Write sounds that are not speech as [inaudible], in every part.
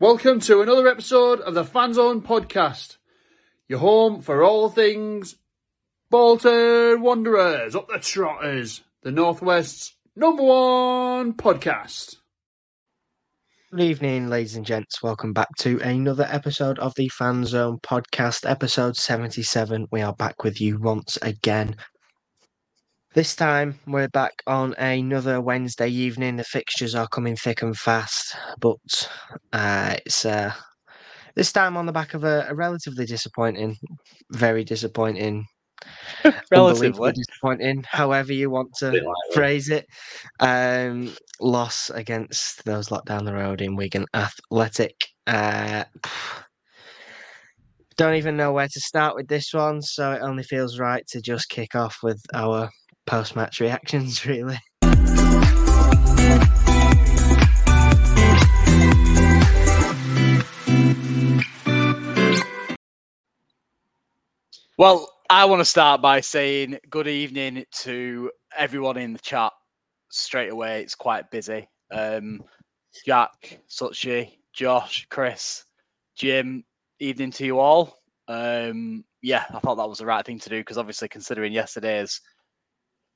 Welcome to another episode of the Fanzone podcast. Your home for all things Bolton Wanderers, up the Trotters, the Northwest's number one podcast. Good evening, ladies and gents. Welcome back to another episode of the Fan Zone podcast, episode 77. We are back with you once again. This time, we're back on another Wednesday evening. The fixtures are coming thick and fast, but uh, it's uh, this time on the back of a, a relatively disappointing, very disappointing [laughs] Relatively. disappointing, however you want to like phrase it. Um, loss against those lot down the road in Wigan Athletic. Uh, [sighs] don't even know where to start with this one, so it only feels right to just kick off with our post match reactions, [laughs] really. Well, I want to start by saying good evening to everyone in the chat straight away. It's quite busy. Um, Jack, Suchi, Josh, Chris, Jim, evening to you all. Um, yeah, I thought that was the right thing to do because obviously, considering yesterday's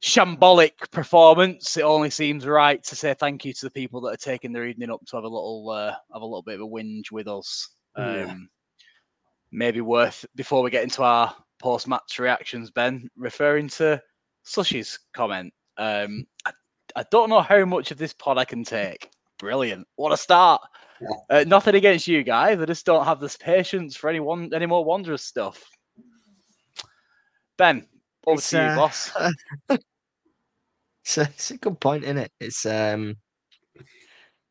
shambolic performance, it only seems right to say thank you to the people that are taking their evening up to have a little uh, have a little bit of a whinge with us. Um, Yeah. Maybe worth before we get into our post match reactions, Ben, referring to Sushi's comment. Um, I, I don't know how much of this pod I can take. Brilliant. What a start. Uh, nothing against you guys. I just don't have this patience for any, one, any more Wanderers stuff. Ben, over It's, to you, uh, boss. [laughs] It's a, it's a good point, isn't it? It's um,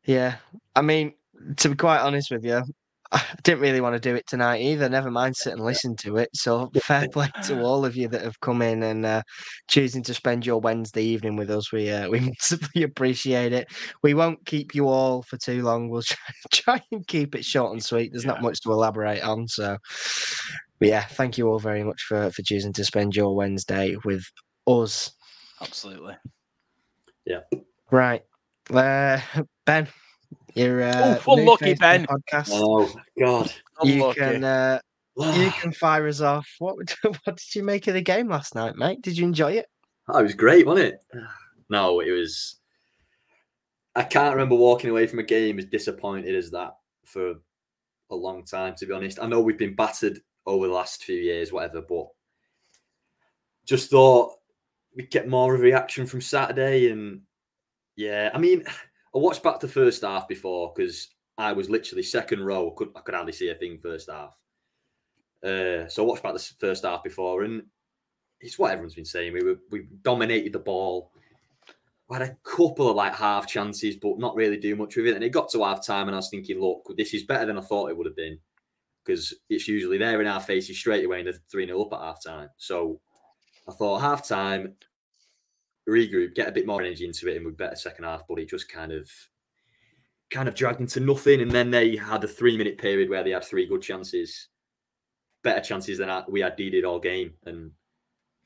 yeah. I mean, to be quite honest with you, [laughs] I didn't really want to do it tonight either. Never mind sit and listen to it. So [laughs] fair play to all of you that have come in and uh, choosing to spend your Wednesday evening with us. We uh, [laughs] we massively appreciate it. We won't keep you all for too long. We'll try, try and keep it short and sweet. There's not much to elaborate on. So, but yeah, thank you all very much for for choosing to spend your Wednesday with us. Absolutely. Right. Uh, [laughs] ben, you're uh, Oof, unlucky, new face to the Ben. Podcast. Oh God. you Unlucky. can uh, you can fire us off. What [laughs] what did you make of the game last night, mate? Did you enjoy it? Oh, it was great, wasn't it? No, it was. I can't remember walking away from a game as disappointed as that for a long time. To be honest, I know we've been battered over the last few years, whatever, but just thought we'd get more of a reaction from Saturday. And yeah, I mean, I watched back the first half before because I was literally second row. Could I could hardly see a thing first half. Uh, so I watched back the first half before, and it's what everyone's been saying. We were we dominated the ball. We had a couple of like half chances, but not really do much with it. And it got to half time, and I was thinking, look, this is better than I thought it would have been because it's usually there in our faces straight away in the 3 0 up at half time. So I thought half time, regroup, get a bit more energy into it, and we'd better second half. But it just kind of kind of dragged into nothing. And then they had a three minute period where they had three good chances, better chances than we had needed all game, and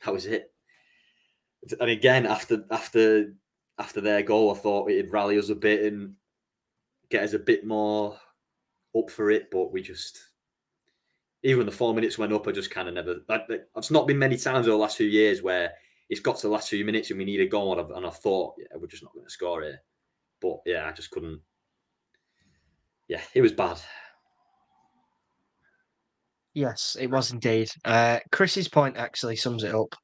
that was it. And again, after after after their goal, I thought it'd rally us a bit and get us a bit more up for it, but we just even when the four minutes went up, I just kind of never. That, that- it's not been many times over the last few years where it's got to the last few minutes and we need a goal, and I've, and I thought yeah, we're just not going to score here. But yeah, I just couldn't. Yeah, it was bad. Yes, it was indeed. Uh, Chris's point actually sums it up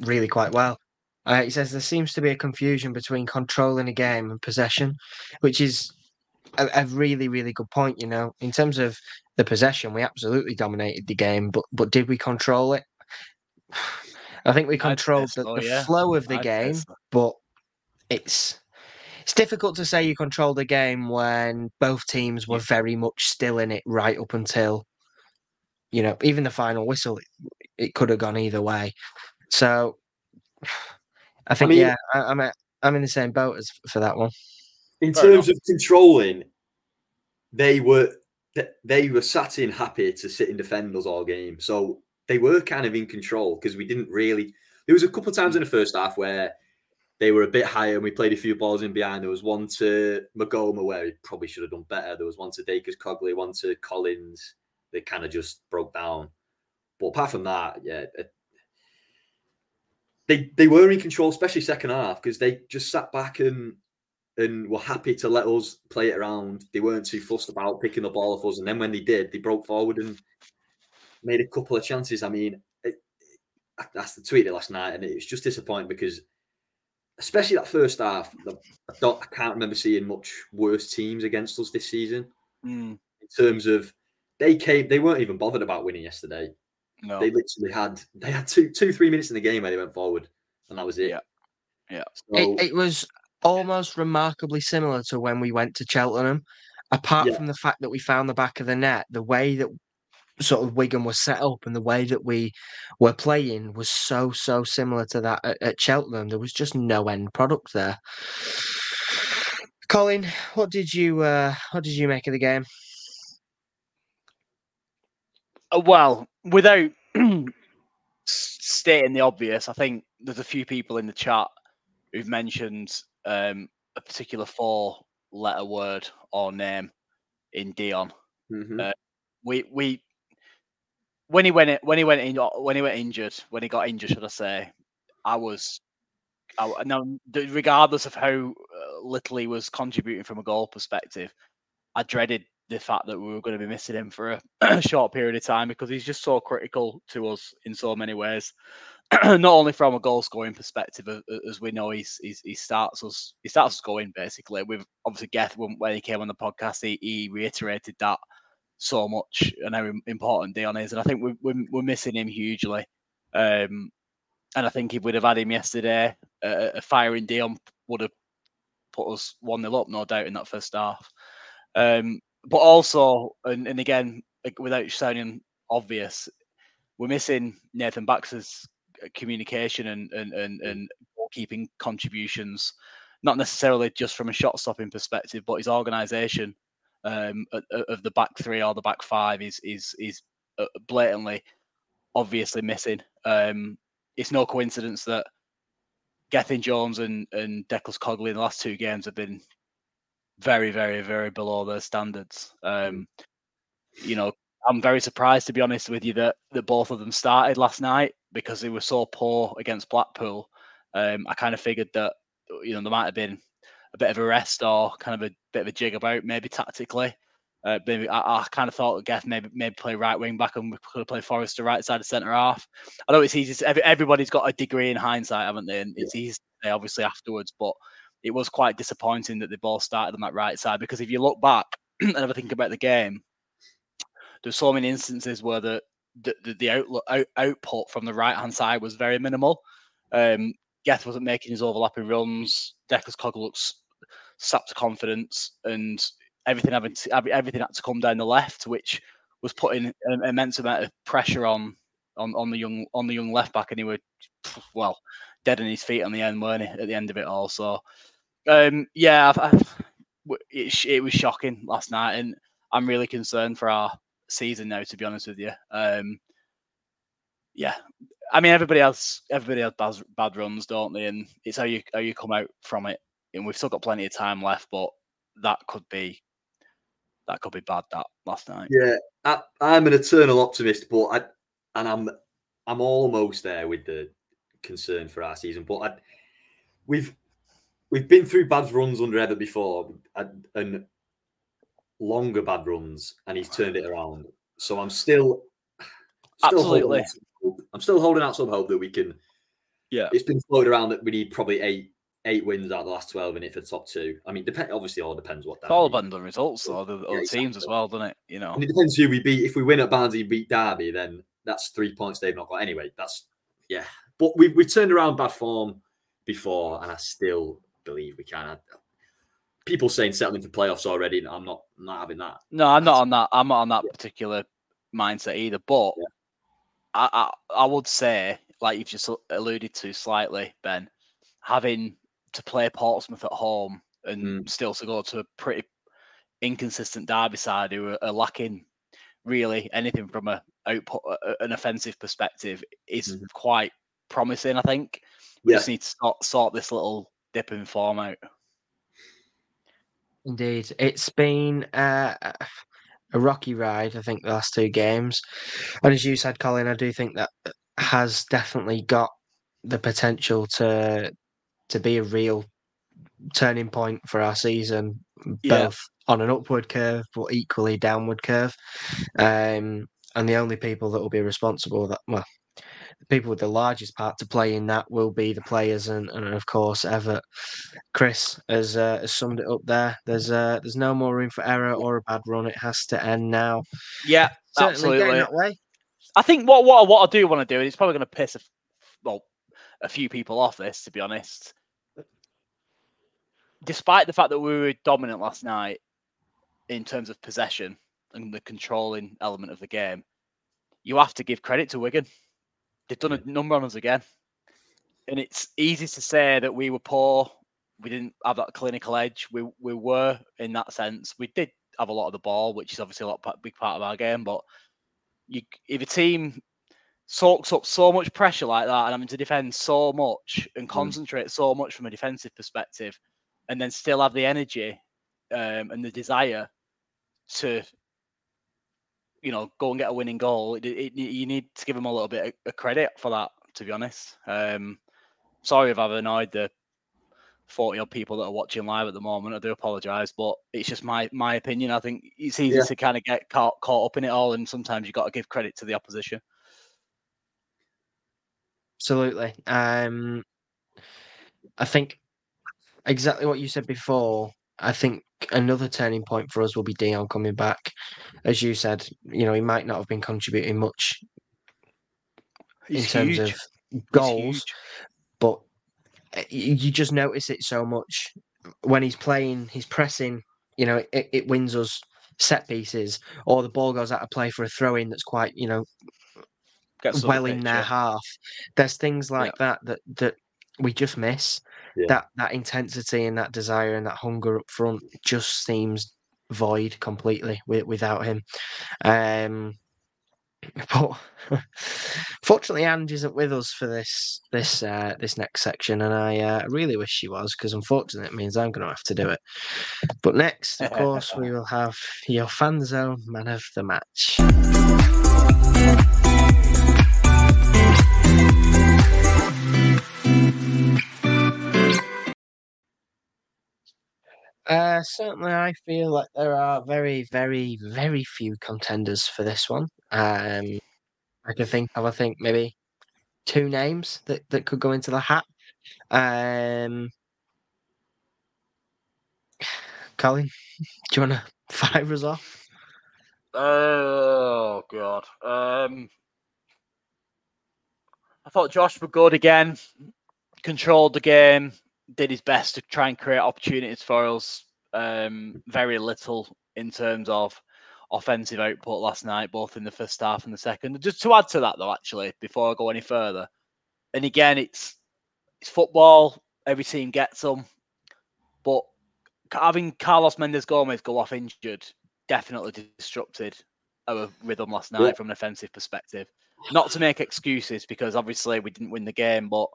really quite well. Uh, he says there seems to be a confusion between controlling a game and possession, which is a, a really, really good point. You know, in terms of the possession, we absolutely dominated the game, but but did we control it? [sighs] I think we controlled the, so, the yeah. flow of the I'd game, so. but it's it's difficult to say you controlled the game when both teams were very much still in it right up until you know even the final whistle. It, it could have gone either way. So [sighs] I think mean- yeah, I, I'm a, I'm in the same boat as for that one. In Fair terms of controlling, they were they were sat in happy to sit and defend us all game. So they were kind of in control because we didn't really. There was a couple of times in the first half where they were a bit higher and we played a few balls in behind. There was one to Magoma where he probably should have done better. There was one to Dacres Cogley, one to Collins. They kind of just broke down. But apart from that, yeah, uh, they they were in control, especially second half, because they just sat back and and were happy to let us play it around. They weren't too fussed about picking the ball off us. And then when they did, they broke forward and made a couple of chances. I mean, it, it, that's the tweet last night, and it was just disappointing because, especially that first half, the, I don't, I can't remember seeing much worse teams against us this season. Mm, In terms of they came, they weren't even bothered about winning yesterday. no. They literally had they had two, two, three minutes in the game where they went forward, and that was it. Yeah. Yeah. So, It, it was almost remarkably similar to when we went to Cheltenham, apart Yeah. from the fact that we found the back of the net. The way that sort of Wigan was set up and the way that we were playing was so so similar to that at, at Cheltenham. There was just no end product there. Colin, what did you uh, what did you make of the game? Uh, well, without [clears throat] stating the obvious, I think there's a few people in the chat who've mentioned um, a particular four-letter word or name in Dion. mhm. uh, We we when he went when he went in when he went injured when he got injured, should I say? I was. I, now, regardless of how uh, little he was contributing from a goal perspective, I dreaded the fact that we were going to be missing him for a [clears throat] short period of time because he's just so critical to us in so many ways. [clears throat] Not only from a goal scoring perspective, as we know, he's, he's he starts us he starts us going basically. With obviously Geth when, when he came on the podcast, he, he reiterated that so much and how important Dion is, and I think we're we're, we're missing him hugely. Um, and I think if we'd have had him yesterday, uh, a firing Dion would have put us one 0 up, no doubt, in that first half. Um, but also, and, and again, without sounding obvious, we're missing Nathan Baxter's communication and and and, and goalkeeping contributions, not necessarily just from a shot stopping perspective, but his organisation um, of, of the back three or the back five is is is uh, blatantly, obviously missing. Um, it's no coincidence that Gethin Jones and and Dacres Cogley in the last two games have been very, very, very below their standards. Um, you know, I'm very surprised to be honest with you that that both of them started last night because they were so poor against Blackpool. Um, I kind of figured that you know there might have been a bit of a rest or kind of a bit of a jig about maybe tactically. Uh, maybe I, I kind of thought Geff maybe maybe play right wing back and we could played Forrester right side of centre half. I know it's easy. Every, everybody's got a degree in hindsight, haven't they? And it's easy to say obviously afterwards, but it was quite disappointing that they both started on that right side because if you look back [clears throat] and ever think about the game, there's so many instances where the the, the, the outlook, out, output from the right hand side was very minimal. Um, Geth wasn't making his overlapping runs. Dacres Cogley's sapped confidence, and everything having to, everything had to come down the left, which was putting an immense amount of pressure on on, on the young on the young left back, and he were well dead on his feet on the end, weren't he? At the end of it all, so um, yeah, I've, I've, it, it was shocking last night, and I'm really concerned for our season now. To be honest with you, um, yeah, I mean everybody else, everybody has bad, runs, don't they? And it's how you how you come out from it. And we've still got plenty of time left, but that could be that could be bad. That last night. Yeah, I, I'm an eternal optimist, but I and I'm I'm almost there with the concern for our season. But I, we've we've been through bad runs under Evatt before, and, and longer bad runs, and he's turned it around. So I'm still, still Absolutely. I'm still holding out some hope that we can. Yeah. it's been floated around that we need probably eight eight wins out of the last twelve in it for top two. I mean, depend obviously all depends what. It's all about the results, though. The other teams as well, doesn't it? You know. and it depends who we beat. If we win at Barnsley and beat Derby, then that's three points they've not got. Anyway, that's yeah. But we we've turned around bad form before, and I still believe we can. I, people saying settling for playoffs already, and I'm not I'm not having that. No, I'm not on that. I'm not on that particular mindset either. But Yeah. I, I, I would say, like you've just alluded to slightly, Ben, having to play Portsmouth at home and Mm. still to go to a pretty inconsistent Derby side who are, lacking really anything from a output, an offensive perspective is Mhm. quite promising. I think we Yeah. just need to sort, sort this little dip in form out. Indeed, it's been uh, a rocky ride. I think the last two games, and as you said, Colin, I do think that has definitely got the potential to to be a real turning point for our season, Yeah. both on an upward curve but equally downward curve. Um, and the only people that will be responsible that well, the people with the largest part to play in that will be the players and, and of course Evatt. Chris has, uh, has summed it up there. There's uh, there's no more room for error or a bad run. It has to end now. Yeah, Certainly absolutely. that way. I think what what what I do want to do, and it's probably going to piss a, well a few people off this, to be honest. Despite the fact that we were dominant last night in terms of possession and the controlling element of the game, you have to give credit to Wigan. They've done a number on us again, and it's easy to say that we were poor. We didn't have that clinical edge. We we were in that sense. We did have a lot of the ball, which is obviously a lot big part of our game, but you if a team soaks up so much pressure like that and having to defend so much and concentrate so much from a defensive perspective, and then still have the energy um, and the desire to, you know, go and get a winning goal, it, it, you need to give them a little bit of, credit for that. To be honest, um, sorry if I've annoyed the forty odd people that are watching live at the moment. I do apologise, but it's just my my opinion. I think it's easy Yeah. to kind of get caught caught up in it all, and sometimes you've got to give credit to the opposition. Absolutely. Um, I think exactly what you said before. I think another turning point for us will be Dion coming back. As you said, you know, he might not have been contributing much in terms huge. of goals, but uh, you just notice it so much when he's playing, he's pressing, you know, it, it wins us set pieces, or the ball goes out of play for a throw in that's quite, you know, Gets us the well in their yeah. half. There's things like that that that we just miss. Yeah. That that intensity and that desire and that hunger up front just seems void completely wi- without him. Um, [laughs] but [laughs] fortunately, Ange isn't with us for this this uh, this next section, and I uh, really wish she was because unfortunately it means I'm going to have to do it. But next, of course, we [laughs] will have your fan zone man of the match. Uh, certainly, I feel like there are very, very, very few contenders for this one. Um, I can think of, I think, maybe two names that, that could go into the hat. Um, Colin, do you want to [laughs] fire us off? Oh god. Um, I thought Josh was good again. Controlled the game. Did his best to try and create opportunities for us. Um, very little in terms of offensive output last night, both in the first half and the second. Just to add to that, though, actually, before I go any further, and again, it's it's football. Every team gets them, but having Carlos Mendes Gomes go off injured definitely disrupted our rhythm last night Yeah. from an offensive perspective. Not to make excuses because obviously we didn't win the game, but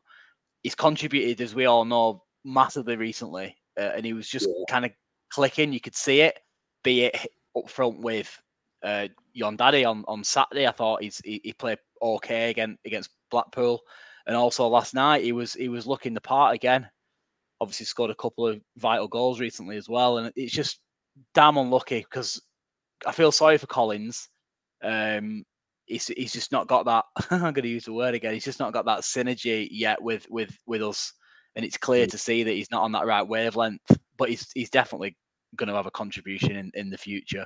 he's contributed, as we all know, massively recently, uh, and he was just Yeah. kind of clicking. You could see it, be it up front with uh, Jon Dadi on, on Saturday. I thought he's he, he played okay again against Blackpool, and also last night he was he was looking the part again. Obviously scored a couple of vital goals recently as well, and it's just damn unlucky because I feel sorry for Collins. Um, he's he's just not got that. [laughs] I'm going to use the word again. He's just not got that synergy yet with with with us, and it's clear Mm. to see that he's not on that right wavelength. But he's he's definitely going to have a contribution in in the future.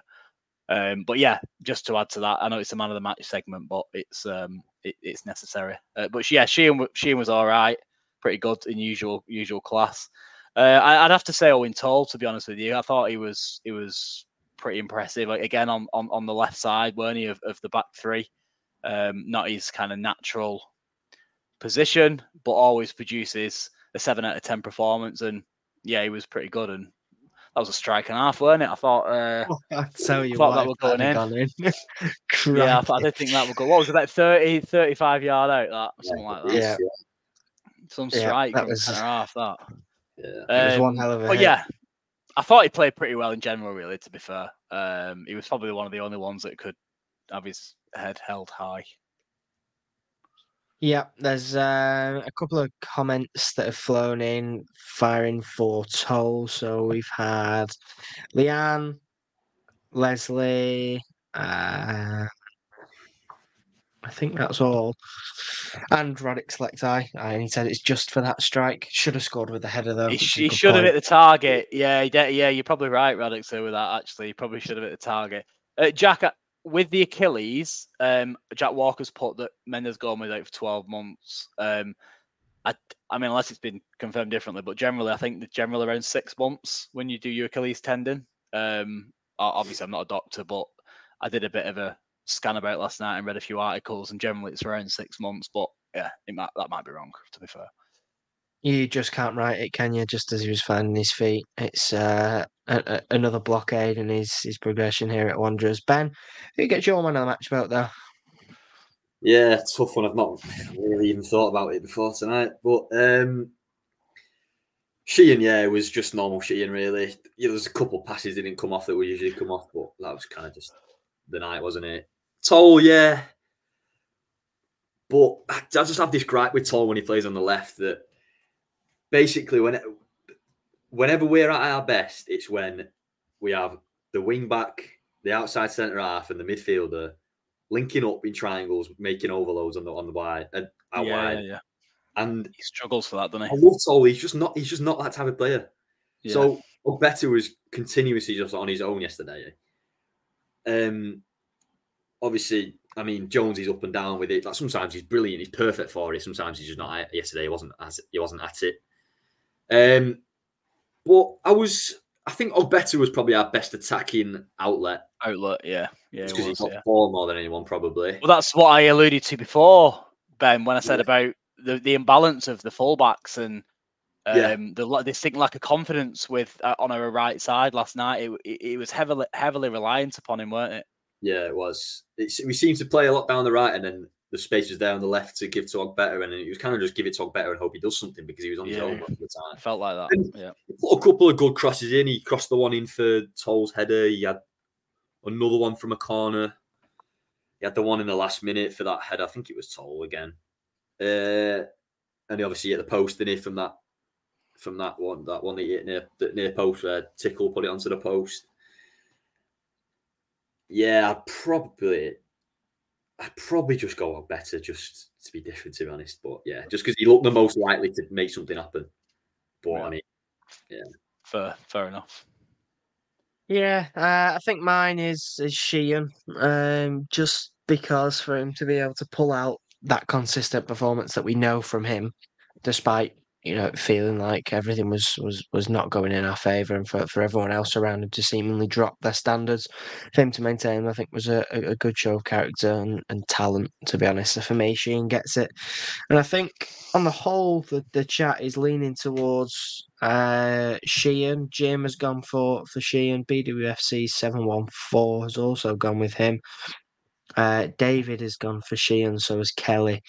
Um, but yeah, just to add to that, I know it's a man of the match segment, but it's um it, it's necessary. Uh, but yeah, Sheehan Sheehan was all right, pretty good in usual usual class. Uh, I, I'd have to say Eoin Toal, to be honest with you. I thought he was he was pretty impressive. Like, again on, on on the left side, weren't he, of, of the back three? Um, not his kind of natural position, but always produces a seven out of ten performance. And yeah, he was pretty good. And that was a strike and a half, weren't it? I thought. Uh, I tell you thought what, that if was going had gone in. [laughs] yeah, I, Crikey. thought- I did think that would go. What was it, like 30, 35 yard out? That something like that. Yeah. Some Yeah, strike that from was- centre half. That. Yeah. It was one Um, hell of a But hit. yeah, I thought he played pretty well in general. Really, to be fair, um, he was probably one of the only ones that could have his head held high. Yeah, there's uh, a couple of comments that have flown in firing for Toal. So we've had Leanne, Leslie, uh, I think that's all. And Radic Selecti, uh, and he said it's just for that strike. Should have scored with the header though. he which is sh- a he should have hit the target. Yeah, yeah, you're probably right, Radix, with that. Actually, he probably should have hit the target. Uh, Jack, with the Achilles, um, Jack Walker's put that Mendes Gomes out for 12 months. Um, I, I mean, unless it's been confirmed differently, but generally, I think the general around six months when you do your Achilles tendon. Um, obviously, I'm not a doctor, but I did a bit of a scan about last night and read a few articles, and generally it's around six months. But yeah, it might, that might be wrong. To be fair, You just can't write it, can you? Just as he was finding his feet, it's uh, a, another blockade in his his progression here at Wanderers. Ben, who gets your man of the match about though? Yeah, tough one. I've not really even thought about it before tonight. But um Sheehan, yeah, it was just normal Sheehan, really. Yeah, there's a couple passes didn't come off that would usually come off, but that was kind of just the night, wasn't it? Toal, yeah. But I just have this gripe with Toal when he plays on the left that basically when whenever we're at our best, it's when we have the wing back, the outside centre half, and the midfielder linking up in triangles, making overloads on the on the wide and out yeah, wide. yeah, yeah, And he struggles for that, doesn't he? Toal. He's just not. He's just not that type of player. Yeah. So better was continuously just on his own yesterday. Um, obviously, I mean Jones is up and down with it. Like sometimes he's brilliant, he's perfect for it. Sometimes he's just not. at it. Yesterday he wasn't. As, he wasn't at it. Um, but I was. I think Ogbeta was probably our best attacking outlet outlet, yeah, yeah, because he got yeah. more than anyone probably. Well, that's what I alluded to before, Ben, when I said about the, the imbalance of the fullbacks and um, Yeah. the distinct lack of confidence with uh, on our right side last night. It, it, it was heavily heavily reliant upon him, weren't it? Yeah, it was. It's, we seemed to play a lot down the right, and then the space was there on the left to give to Ogbeta, and it was kind of just give it to Ogbeta and hope he does something because he was on his own most of the time. Felt like that. And- Yeah, He put a couple of good crosses in. He crossed the one in for Toal's header. He had another one from a corner. He had the one in the last minute for that header. I think it was Toll again. Uh, and he obviously hit the post didn't he from that from that one that one that he hit near near post where Tickle put it onto the post. Yeah, I'd probably I'd probably just go on better just to be different to be honest. But yeah, just because he looked the most likely to make something happen. But Yeah. I mean yeah, fair, fair enough. Yeah, uh, I think mine is is Sheehan. Um, just because for him to be able to pull out that consistent performance that we know from him, despite you know feeling like everything was was was not going in our favour, and for, for everyone else around him to seemingly drop their standards, for him to maintain, I think was a, a, good show of character and, and talent. To be honest, so for me, Sheehan gets it, and I think on the whole, the, the chat is leaning towards uh, Sheehan. Jim has gone for for Sheehan. BWFC seven one four has also gone with him. Uh, David has gone for Sheehan. So has Kelly.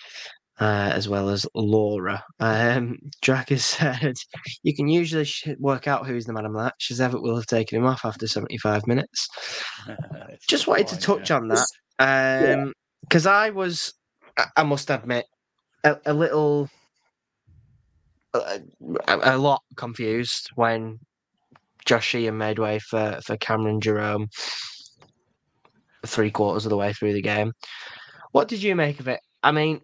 Uh, as well as Laura. Um, Drac has said you can usually sh- work out who's the man of the match, as Evatt will have taken him off after 75 minutes. [laughs] Just wanted to touch yeah. on that Yeah. because I was, I- must admit, a, a little, a, a lot confused when Josh Sheehan made way for for Cameron Jerome three quarters of the way through the game. What did you make of it? I mean,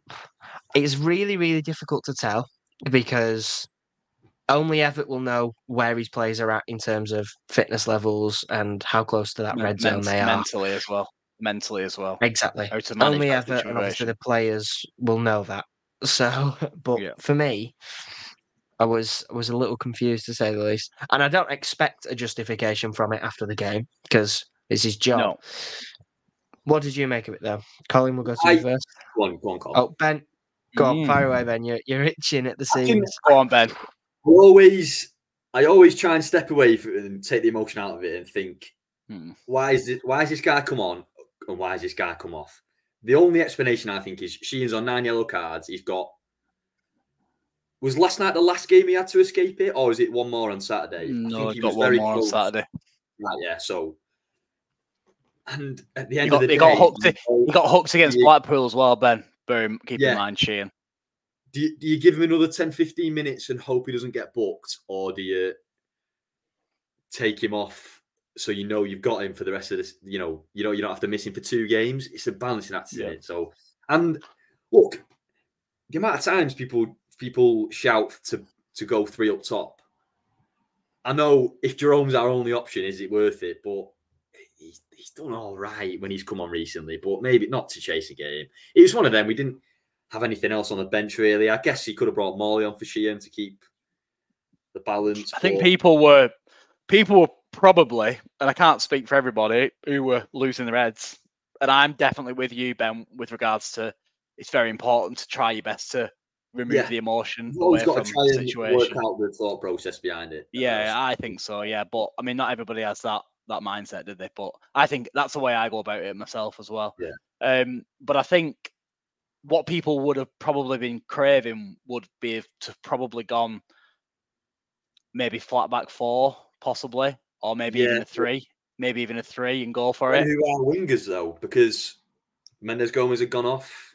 it's really really difficult to tell because only Evatt will know where his players are at in terms of fitness levels and how close to that red zone ment- they are. mentally as well. Mentally as well. Exactly. How to manage Only that Evatt and obviously the players will know that. [laughs] So, but Yeah. for me, I was was a little confused to say the least, and I don't expect a justification from it after the game because it's his job. No. What did you make of it though? Colin, we'll go to I- you first. go on, go on, Colin. Oh, Ben, go on, Mm. fire away, Ben. You're you're itching at the I seams. Go on, Ben. I always I always try and step away from it and take the emotion out of it and think, Hmm. why is this why is this guy come on and why is this guy come off? The only explanation I think is Sheehan's on nine yellow cards. He's got was last night the last game he had to escape it, or is it one more on Saturday? No, he got one more on Saturday. Right, yeah. So, and at the end He got, of the he day, got hooked. you He got hooked against Yeah. Blackpool as well, Ben. Boom. Keep Yeah. in mind, Shane. do you, do you give him another 10, 15 minutes and hope he doesn't get booked, or do you take him off so you know you've got him for the rest of this? You know, you know you don't have to miss him for two games. It's a balancing act, Yeah. So, and look, the amount of times people people shout to to go three up top. I know if Jerome's our only option, is it worth it? But he's, he's done all right when he's come on recently, but maybe not to chase a game. It was one of them. We didn't have anything else on the bench really. I guess he could have brought Morley on for Sheehan to keep the balance. I think but- people were people were probably, and I can't speak for everybody, who were losing their heads. And I'm definitely with you, Ben, with regards to it's very important to try your best to remove Yeah. the emotion You've always got from to try the and situation. work out the thought process behind it. Yeah, I think so. Yeah, but I mean, not everybody has that that mindset, did they? But I think that's the way I go about it myself as well. Yeah. Um, but I think what people would have probably been craving would be to probably gone maybe flat back four, possibly, or maybe even a three, maybe even a three, and go for And it. who are wingers though? Because Mendes Gomes had gone off.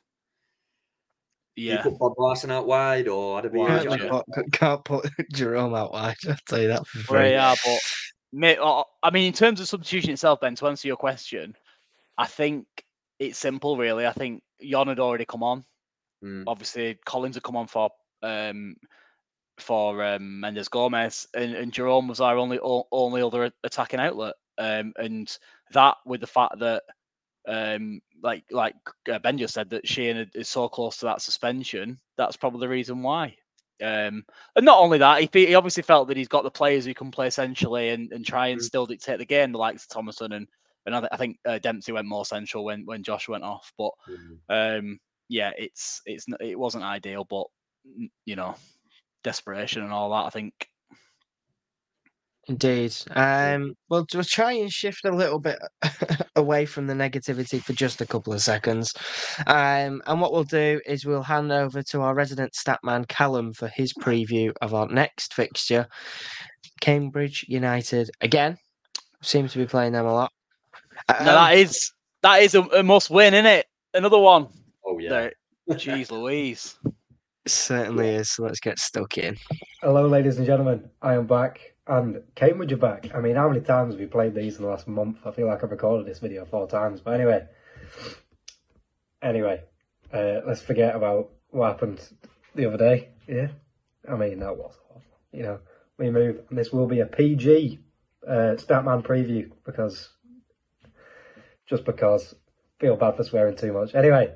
Yeah. you put Bob Larson out wide or Adeboyejo? Wide, Can't, yeah. put, [laughs] can't put [laughs] Jerome out wide. I'll tell you that for Well, free. yeah, but may, I mean, in terms of substitution itself, Ben, to answer your question, I think it's simple, really. I think Jon had already come on. Mm. Obviously, Collins had come on for um, for um, Mendes Gomes, and, and Jerome was our only only other attacking outlet. Um, and that, with the fact that, um, like like uh, Ben just said, that Sheehan is so close to that suspension, that's probably the reason why. Um, and not only that, he, he obviously felt that he's got the players who can play centrally and, and try and Mm. still dictate the game, the likes of Thomason and and I, th- I think uh, Dempsey went more central when when Josh went off. But Mm. um, yeah, it's it's it wasn't ideal, but you know, desperation and all that. I think. Indeed. Um, well, we'll try and shift a little bit [laughs] away from the negativity for just a couple of seconds. Um, and what we'll do is we'll hand over to our resident statman, Callum, for his preview of our next fixture. Cambridge United, again, seems to be playing them a lot. No, Um, that is that is a, a must win, isn't it? Another one. Oh yeah. There. Jeez Louise. certainly is. So let's get stuck in. Hello, ladies and gentlemen. I am back, and Cambridge are back. I mean, how many times have we played these in the last month? I feel like I've recorded this video four times. But anyway, anyway, uh, let's forget about what happened the other day. Yeah, I mean that was awful. You know, we move, and this will be a PG uh, Statman preview because just because feel bad for swearing too much. Anyway.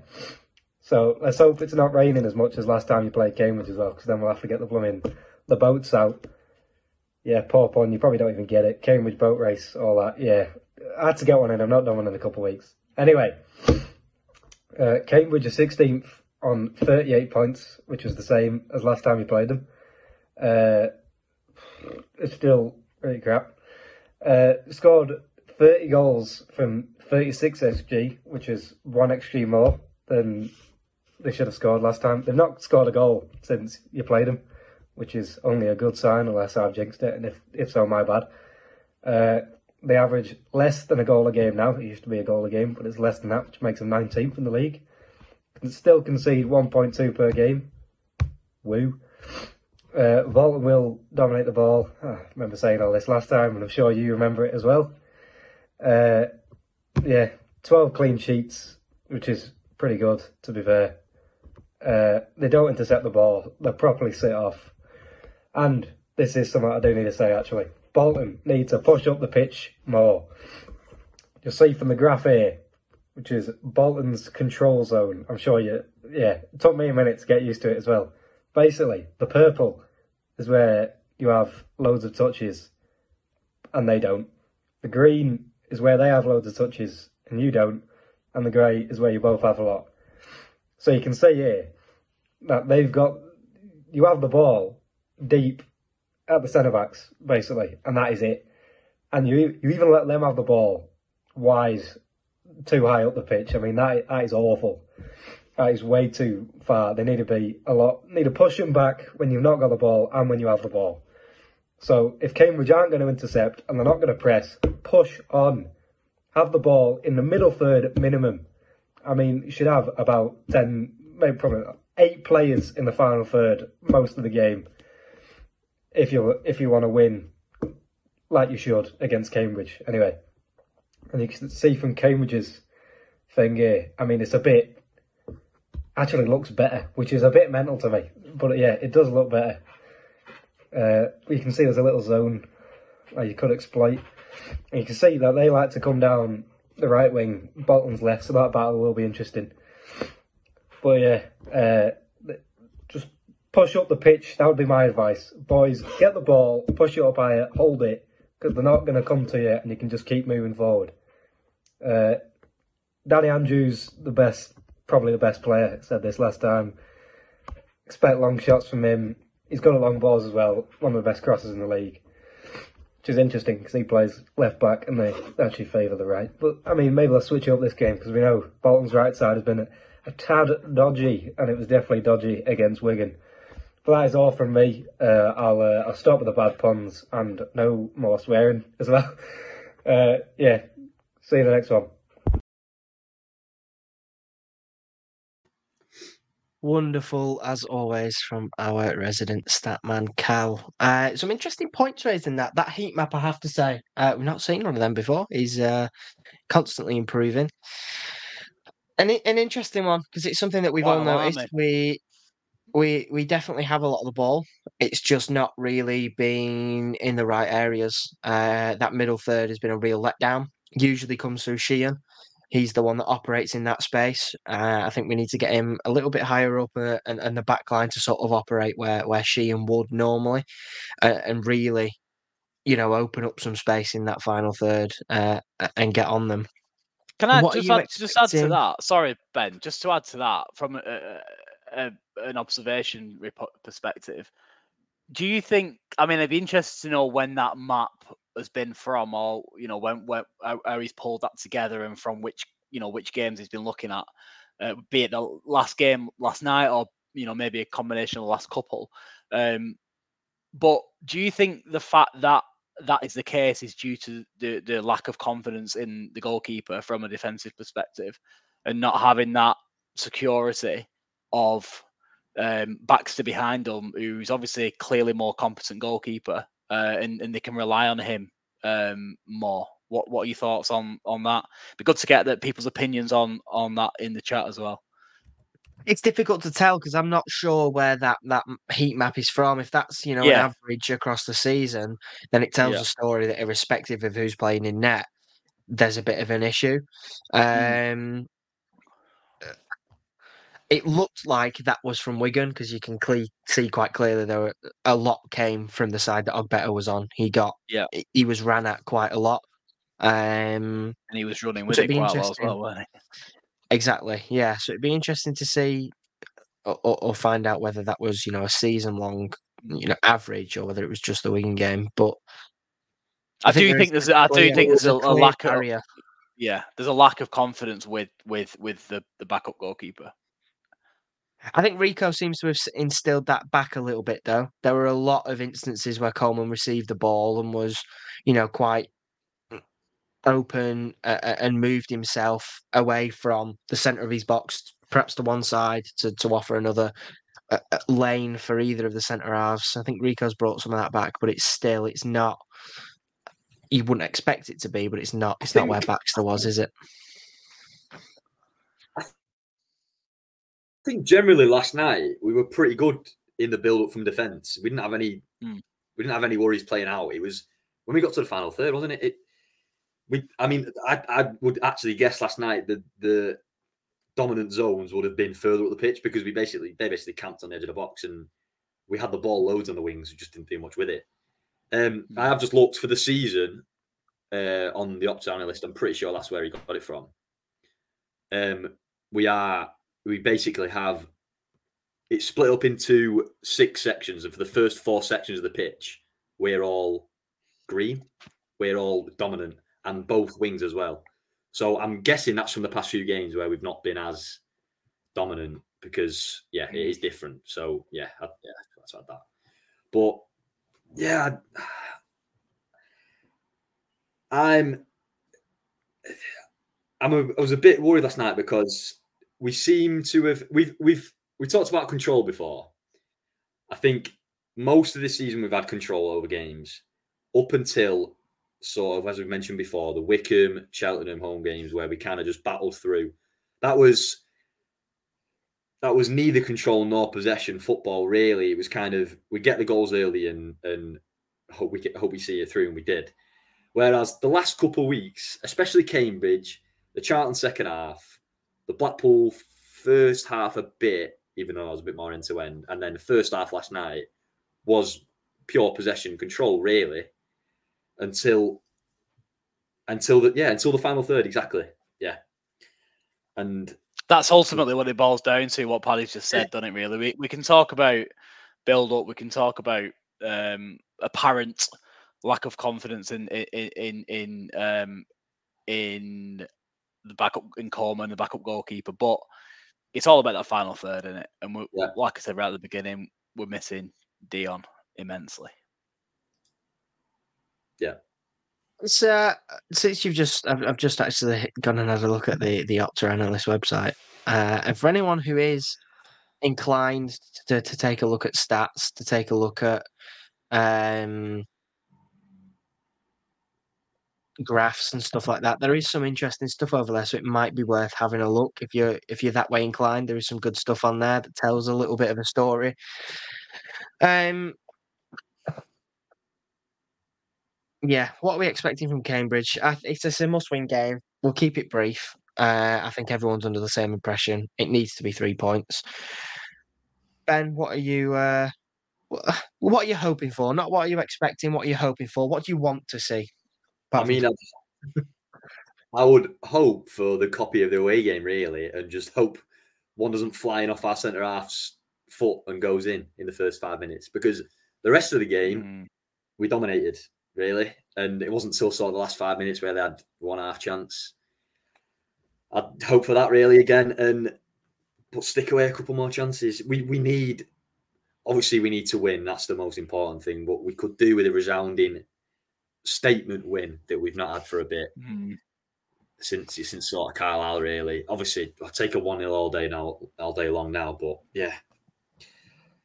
So let's hope it's not raining as much as last time you played Cambridge as well, because then we'll have to get the blooming the boats out. Yeah, poor pun. You probably don't even get it. Cambridge boat race, all that. Yeah, I had to get one in. I've not done one in a couple of weeks. Anyway, uh, Cambridge are 16th on 38 points, which was the same as last time we played them. Uh, it's still really crap. Uh, scored 30 goals from 36 XG, which is one XG more than they should have scored last time. They've not scored a goal since you played them, which is only a good sign, unless I've jinxed it, and if, if so, my bad. Uh, they average less than a goal a game now. It used to be a goal a game, but it's less than that, which makes them 19th in the league. Can still concede 1.2 per game. Woo. Uh, Bolton will dominate the ball. Ah, I remember saying all this last time, and I'm sure you remember it as well. Uh, yeah, 12 clean sheets, which is pretty good, to be fair. Uh, they don't intercept the ball, they properly sit off. And this is something I do need to say actually. Bolton need to push up the pitch more. You'll see from the graph here, which is Bolton's control zone. I'm sure you, yeah, it took me a minute to get used to it as well. Basically, the purple is where you have loads of touches and they don't. The green is where they have loads of touches and you don't. And the grey is where you both have a lot. So you can see here that they've got, you have the ball deep at the centre backs, basically, and that is it. And you you even let them have the ball wise too high up the pitch. I mean, that that is awful. That is way too far. They need to be a lot. Need to push them back when you've not got the ball and when you have the ball. So if Cambridge aren't going to intercept and they're not going to press, push on. Have the ball in the middle third minimum. I mean, you should have about ten, maybe probably eight players in the final third most of the game. If you if you want to win, like you should against Cambridge, anyway. And you can see from Cambridge's thing here. I mean, it's a bit actually looks better, which is a bit mental to me. But yeah, it does look better. Uh, you can see there's a little zone that you could exploit. And you can see that they like to come down the right wing, Bolton's left, so that battle will be interesting. But yeah, uh, push up the pitch. That would be my advice. Boys, get the ball, push it up higher, hold it, because they're not going to come to you, and you can just keep moving forward. Uh, Danny Andrews, the best, probably the best player. Said this last time. Expect long shots from him. He's got a long balls as well. One of the best crosses in the league. Which is interesting because he plays left back and they actually favour the right. But I mean, maybe let's switch up this game because we know Bolton's right side has been a, a, tad dodgy, and it was definitely dodgy against Wigan. But that is all from me. Uh, I'll uh, I'll stop with the bad puns and no more swearing as well. [laughs] Uh, yeah, see you in the next one. Wonderful as always from our resident statman Cal. Uh, some interesting points raised in that. That heat map, I have to say, uh, we've not seen one of them before. He's uh, constantly improving. An, an interesting one because it's something that we've all noticed. We we we definitely have a lot of the ball. It's just not really been in the right areas. Uh, that middle third has been a real letdown. Usually comes through Sheehan he's the one that operates in that space. Uh, I think we need to get him a little bit higher up uh, and, and the back line to sort of operate where, where Sheehan would normally uh, and really, you know, open up some space in that final third uh, and get on them. Can I just add, just add to that? Sorry, Ben, just to add to that from a, an observation perspective. Do you think? I mean, I'd be interested to know when that map has been from, or you know, when, when how, he's pulled that together, and from which you know which games he's been looking at, uh, be it the last game last night, or you know maybe a combination of the last couple. Um, but do you think the fact that that is the case is due to the, the lack of confidence in the goalkeeper from a defensive perspective, and not having that security of um, Baxter behind him, who's obviously clearly more competent goalkeeper, uh, and, and they can rely on him um, more. What what are your thoughts on on that? Be good to get that people's opinions on on that in the chat as well. It's difficult to tell because I'm not sure where that that heat map is from. If that's you know yeah. an average across the season, then it tells yeah. a story that irrespective of who's playing in net, there's a bit of an issue. Mm. Um, it looked like that was from Wigan because you can cle- see quite clearly there were a lot came from the side that Ogbeta was on. He got yeah he was ran at quite a lot, um, and he was running with it quite well as well, wasn't he? Exactly, yeah. So it'd be interesting to see or, or find out whether that was you know a season long you know average or whether it was just the Wigan game. But I, I think do think there's I do think there's a, a lack of yeah there's a lack of confidence with with with the the backup goalkeeper. I think Rico seems to have instilled that back a little bit, though. There were a lot of instances where Coleman received the ball and was, you know, quite open uh, and moved himself away from the centre of his box, perhaps to one side to, to offer another uh, lane for either of the centre halves. I think Rico's brought some of that back, but it's still, it's not. You wouldn't expect it to be, but it's not. It's not where Baxter was, is it? I think generally last night we were pretty good in the build up from defence. We didn't have any mm. we didn't have any worries playing out. It was when we got to the final third, wasn't it? it we I mean I, I would actually guess last night that the dominant zones would have been further up the pitch because we basically they basically camped on the edge of the box and we had the ball loads on the wings, we just didn't do much with it. Um, mm. I have just looked for the season uh, on the Opta list. I'm pretty sure that's where he got it from. Um, we are we basically have it's split up into six sections, and for the first four sections of the pitch, we're all green, we're all dominant, and both wings as well. So I'm guessing that's from the past few games where we've not been as dominant because yeah, it is different. So yeah, I, yeah, that's like that. But yeah, I'm [sighs] I'm a, I was a bit worried last night because we seem to have we've we've we talked about control before. I think most of this season we've had control over games up until sort of as we mentioned before the Wycombe Cheltenham home games where we kind of just battled through. That was that was neither control nor possession football. Really, it was kind of we get the goals early and and hope we get, hope we see it through, and we did. Whereas the last couple of weeks, especially Cambridge, the Charlton second half, the Blackpool first half a bit, even though I was a bit more end to end, and then the first half last night was pure possession control, really, until until the yeah until the final third exactly yeah, and That's ultimately what it boils down to. What Paddy's just said, doesn't it? Really, we we can talk about build up. We can talk about um, apparent lack of confidence in in in in um, in the backup in Coleman, the backup goalkeeper, but it's all about that final third, isn't it? And we, Yeah. like I said right at the beginning, we're missing Dion immensely. Yeah. So, uh, since you've just, I've, I've just actually gone and had a look at the the Opta Analyst website. Uh, and for anyone who is inclined to, to take a look at stats, to take a look at um, graphs and stuff like that, there is some interesting stuff over there. So it might be worth having a look if you're if you're that way inclined. There is some good stuff on there that tells a little bit of a story. Um, Yeah, what are we expecting from Cambridge? I, it's a must-win game. We'll keep it brief. Uh, I think everyone's under the same impression. It needs to be three points. Ben, what are you? Uh, what are you hoping for? Not what are you expecting. What are you hoping for? What do you want to see? I mean, I, I would hope for the copy of the away game, really, and just hope one doesn't flying off our centre half's foot and goes in in the first five minutes because the rest of the game Mm. we dominated really, and it wasn't until sort of the last five minutes where they had one half chance. I'd hope for that really again, and but stick away a couple more chances. We we need obviously we need to win. That's the most important thing. But we could do with a resounding statement win that we've not had for a bit Mm. since since sort of Carlisle. Really, obviously, I'll take a one 0 all day now, all day long now. But yeah,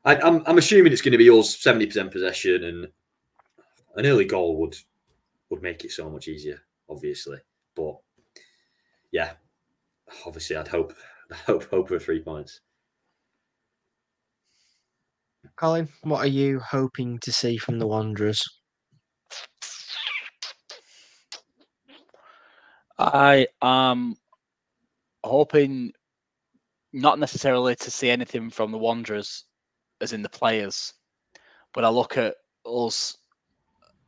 I, I'm I'm assuming it's going to be us seventy percent possession, and an early goal would would make it so much easier, obviously. But yeah, obviously, I'd hope [laughs] hope hope for three points. Colin, what are you hoping to see from the Wanderers? I am hoping not necessarily to see anything from the Wanderers, as in the players, but I look at us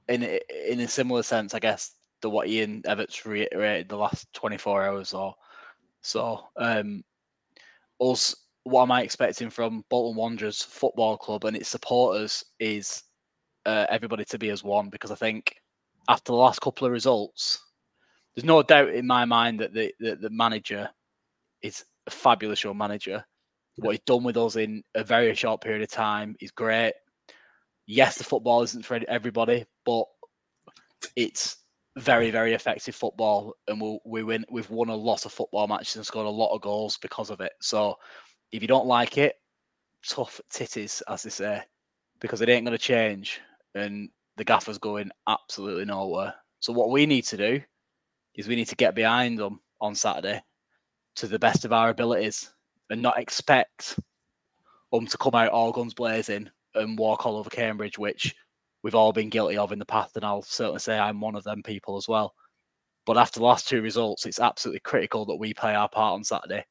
in in a similar sense, I guess, to what Ian Evatt reiterated the last 24 hours or so. Um, us, what am I expecting from Bolton Wanderers Football Club and its supporters is uh, everybody to be as one because I think after the last couple of results, there's no doubt in my mind that the, the, the manager is a fabulous young manager. What he's done with us in a very short period of time is great. Yes, the football isn't for everybody, but it's very, very effective football, and we'll, we win. We've won a lot of football matches and scored a lot of goals because of it. So, if you don't like it, tough titties, as they say, because it ain't going to change, and the gaffer's going absolutely nowhere. So, what we need to do is we need to get behind them on Saturday to the best of our abilities and not expect them to come out all guns blazing and walk all over Cambridge, which we've all been guilty of in the past. And I'll certainly say I'm one of them people as well. But after the last two results, it's absolutely critical that we play our part on Saturday.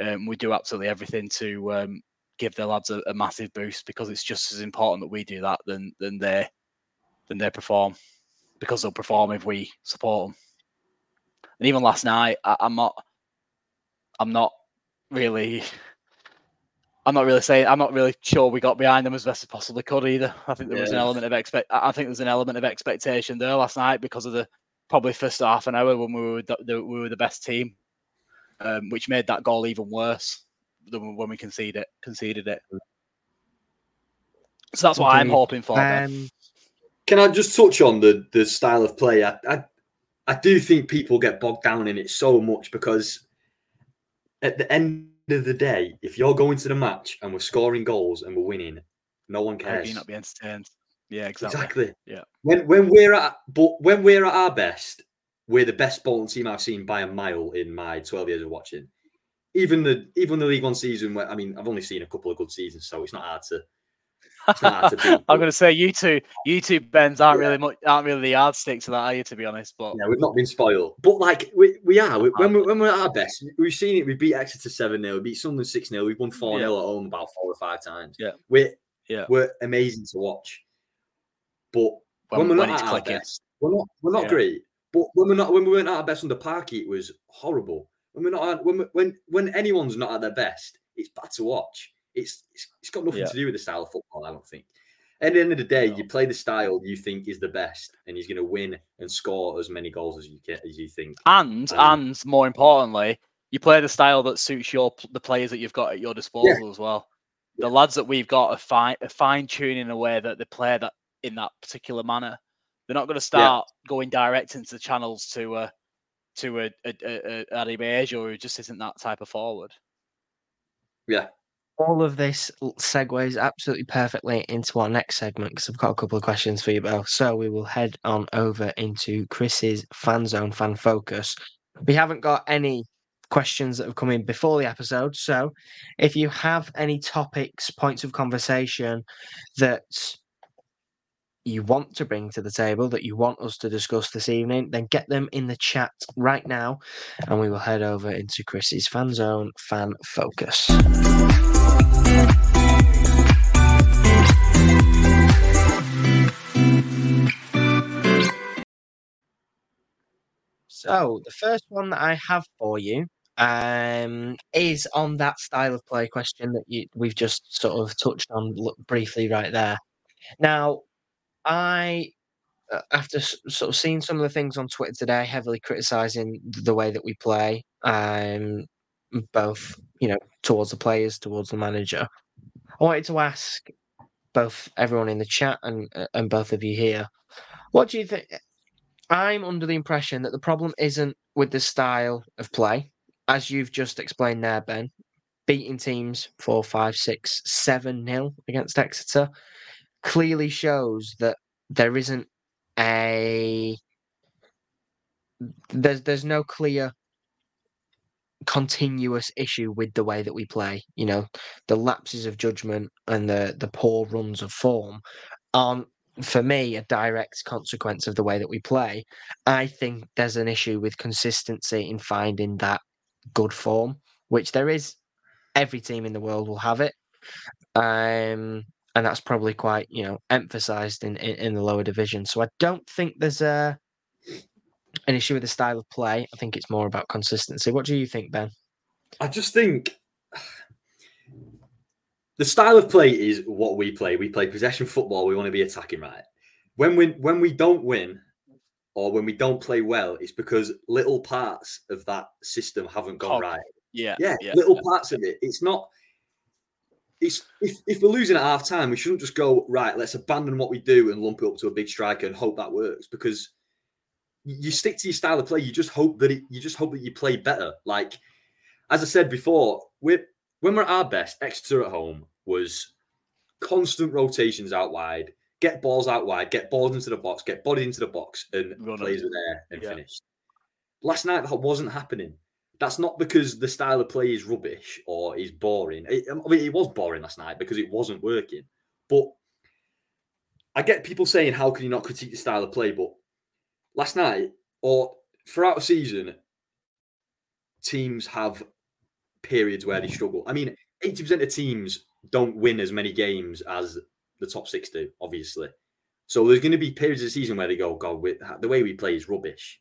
Um, we do absolutely everything to um, give the lads a, a massive boost because it's just as important that we do that than than they than they perform because they'll perform if we support them. And even last night, I, I'm not, I'm not really, I'm not really saying, I'm not really sure we got behind them as best as possibly could either. I think there was an element of expect, I think there's an element of expectation there last night because of the probably first half an hour when we were the, the, we were the best team, um, which made that goal even worse than when we conceded conceded it. So that's what I'm hoping for. Um, Can I just touch on the the style of play? I, I I do think people get bogged down in it so much because at the end of the day, if you're going to the match and we're scoring goals and we're winning, no one can cares. you not be entertained? Yeah, exactly. Exactly. Yeah. When when we're at but when we're at our best, we're the best Bolton team I've seen by a mile in my 12 years of watching. Even the even the League One season where I mean I've only seen a couple of good seasons, so it's not hard to [laughs] I'm going to say you two, you two Bens aren't Yeah. really much, aren't really the yardstick to that, are you? To be honest, but Yeah, we've not been spoiled, but like we, we are we, when we're when we're at our best. We've seen it. We beat Exeter seven 0 we beat Sunderland six 0 We've won four 0 at home about four or five times. Yeah. we're Yeah. we're amazing to watch. But when, when, we're when not at our clicking, best, we're not we're not Yeah. great. But when we're not when we weren't at our best under Parky, it was horrible. When we're not when when when anyone's not at their best, it's bad to watch. It's it's, it's got nothing Yeah. to do with the style of football. I don't think. At the end of the day, No. you play the style you think is the best, and he's going to win and score as many goals as you get as you think. and Um, and more importantly, you play the style that suits your the players that you've got at your disposal as well. The lads that we've got are fine are fine tuning in a way that they play that in that particular manner. They're not going to start going direct into the channels to uh to a, a, a, a Beja who just isn't that type of forward. Yeah, all of this segues absolutely perfectly into our next segment because I've got a couple of questions for you. So we will head on over into Chris's fan zone, fan focus. We haven't got any questions that have come in before the episode. So if you have any topics, points of conversation that you want to bring to the table, that you want us to discuss this evening, then get them in the chat right now and we will head over into Chris's fan zone, fan focus. So the first one that I have for you um, is on that style of play question that you, we've just sort of touched on briefly right there. Now, I uh, after sort of seeing some of the things on Twitter today, heavily criticizing the way that we play, um, both you know towards the players, towards the manager. I wanted to ask both everyone in the chat and uh, and both of you here, what do you think? I'm under the impression that the problem isn't with the style of play, as you've just explained there, Ben. Beating teams four, five, six, seven nil against Exeter clearly shows that there isn't a there's there's no clear continuous issue with the way that we play. You know, the lapses of judgment and the the poor runs of form aren't for me a direct consequence of the way that we play. I think there's an issue with consistency in finding that good form, which there is. Every team in the world will have it. Um and that's probably quite you know emphasized in, in in the lower division so i don't think there's a an issue with the style of play i think it's more about consistency what do you think ben I just think [sighs] the style of play is what we play. We play possession football. We want to be attacking, right? When we when we don't win or when we don't play well, it's because little parts of that system haven't gone Cog. right. Yeah, Yeah, yeah, little parts of it. It's not. It's if, if we're losing at half time, we shouldn't just go right. Let's abandon what we do and lump it up to a big striker and hope that works because you stick to your style of play. You just hope that it. You just hope that you play better. Like as I said before, we're when we're at our best. Exeter at home was constant rotations out wide. Get balls out wide. Get balls into the box. Get bodied into the box, and Run players were there and Yeah. finished. Last night that wasn't happening. That's not because the style of play is rubbish or is boring. It, I mean, it was boring last night because it wasn't working. But I get people saying, "How can you not critique the style of play?" But last night or throughout the season, teams have periods where they struggle. I mean, eighty percent of teams don't win as many games as the top six do, obviously. So there's going to be periods of the season where they go, "God, the way we play is rubbish,"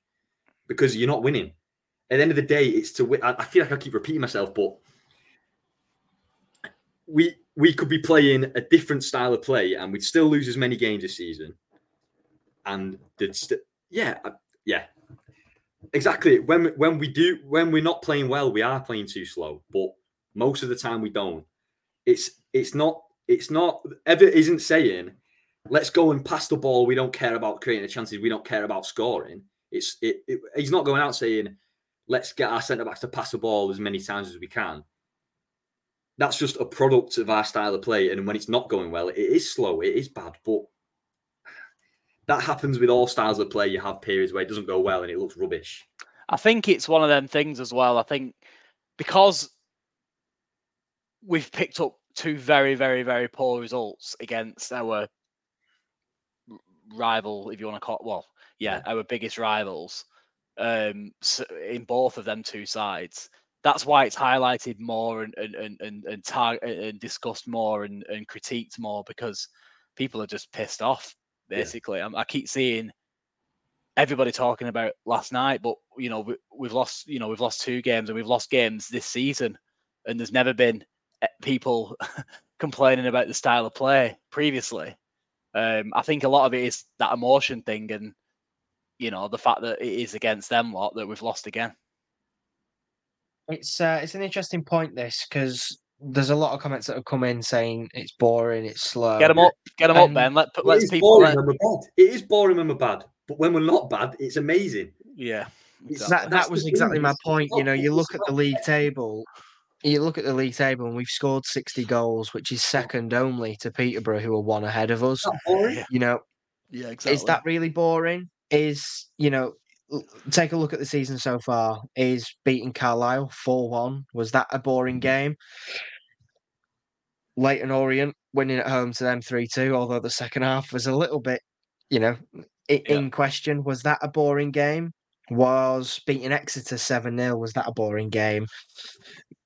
because you're not winning. At the end of the day, it's to win. I feel like I keep repeating myself, but we we could be playing a different style of play, and we'd still lose as many games this season. And st- yeah, yeah, exactly. When when we do when we're not playing well, we are playing too slow. But Most of the time we don't. It's it's not it's not Evatt isn't saying let's go and pass the ball. We don't care about creating the chances. We don't care about scoring. It's it, it he's not going out saying let's get our centre backs to pass the ball as many times as we can. That's just a product of our style of play. And when it's not going well, it is slow, it is bad. But that happens with all styles of play. You have periods where it doesn't go well and it looks rubbish. I think it's one of them things as well. I think because we've picked up two very, very, very poor results against our rival, if you want to call it, well, yeah, our biggest rivals um, in both of them two sides. That's why it's highlighted more and and and and, and, tar- and discussed more and, and critiqued more because people are just pissed off. Basically, yeah. I keep seeing everybody talking about last night, but you know we, we've lost. You know we've lost two games and we've lost games this season, and there's never been eh, people [laughs] complaining about the style of play previously. Um, I think a lot of it is that emotion thing, and you know the fact that it is against them lot that we've lost again. It's uh, it's an interesting point this because there's a lot of comments that have come in saying it's boring, it's slow. Get them up, get them up, Ben. Let let's people. Boring let... when we're bad. It is boring when we're bad, but when we're not bad, it's amazing. Yeah, exactly. that that was exactly my point. You know, you look at the league table. You look at the league table, and we've scored 60 goals, which is second only to Peterborough, who are one ahead of us. You know, yeah, exactly. Is that really boring? Is you know, take a look at the season so far. Is beating Carlisle 4 1. Was that a boring mm-hmm. game? Leyton Orient winning at home to them 3 2, although the second half was a little bit, you know, in yeah. question. Was that a boring game? Was beating Exeter 7 0, was that a boring game?